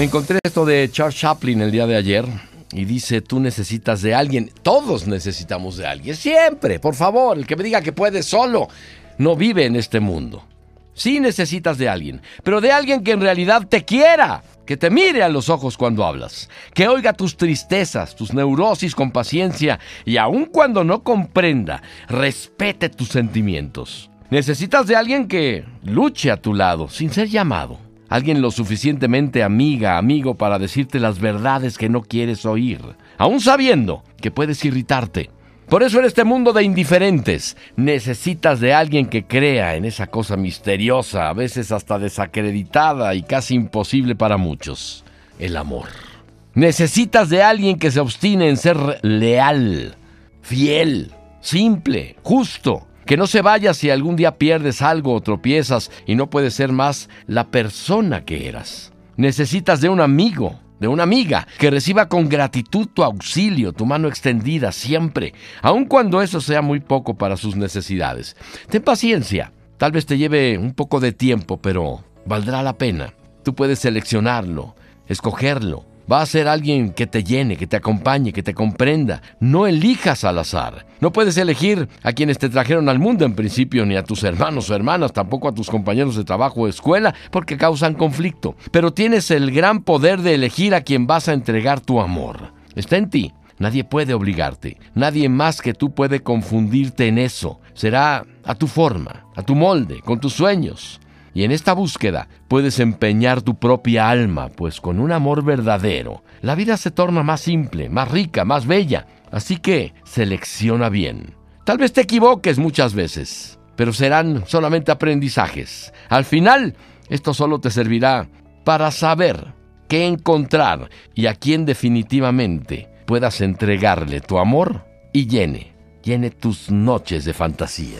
Me encontré esto de Charles Chaplin el día de ayer y dice, tú necesitas de alguien. Todos necesitamos de alguien. Siempre, por favor, el que me diga que puede solo no vive en este mundo. Sí necesitas de alguien, pero de alguien que en realidad te quiera, que te mire a los ojos cuando hablas, que oiga tus tristezas, tus neurosis con paciencia y aun cuando no comprenda, respete tus sentimientos. Necesitas de alguien que luche a tu lado sin ser llamado alguien lo suficientemente amiga, amigo para decirte las verdades que no quieres oír, aún sabiendo que puedes irritarte. Por eso en este mundo de indiferentes necesitas de alguien que crea en esa cosa misteriosa, a veces hasta desacreditada y casi imposible para muchos, el amor. Necesitas de alguien que se obstine en ser leal, fiel, simple, justo, que no se vaya si algún día pierdes algo o tropiezas y no puedes ser más la persona que eras. Necesitas de un amigo, de una amiga, que reciba con gratitud tu auxilio, tu mano extendida siempre, aun cuando eso sea muy poco para sus necesidades. Ten paciencia, tal vez te lleve un poco de tiempo, pero valdrá la pena. Tú puedes seleccionarlo, escogerlo, Va a ser alguien que te llene, que te acompañe, que te comprenda. No elijas al azar. No puedes elegir a quienes te trajeron al mundo en principio, ni a tus hermanos o hermanas, tampoco a tus compañeros de trabajo o escuela, porque causan conflicto. Pero tienes el gran poder de elegir a quien vas a entregar tu amor. Está en ti. Nadie puede obligarte. Nadie más que tú puede confundirte en eso. Será a tu forma, a tu molde, con tus sueños. Y en esta búsqueda puedes empeñar tu propia alma, pues con un amor verdadero, la vida se torna más simple, más rica, más bella. Así que selecciona bien. Tal vez te equivoques muchas veces, pero serán solamente aprendizajes. Al final, esto solo te servirá para saber qué encontrar y a quién definitivamente puedas entregarle tu amor y llene, llene tus noches de fantasía.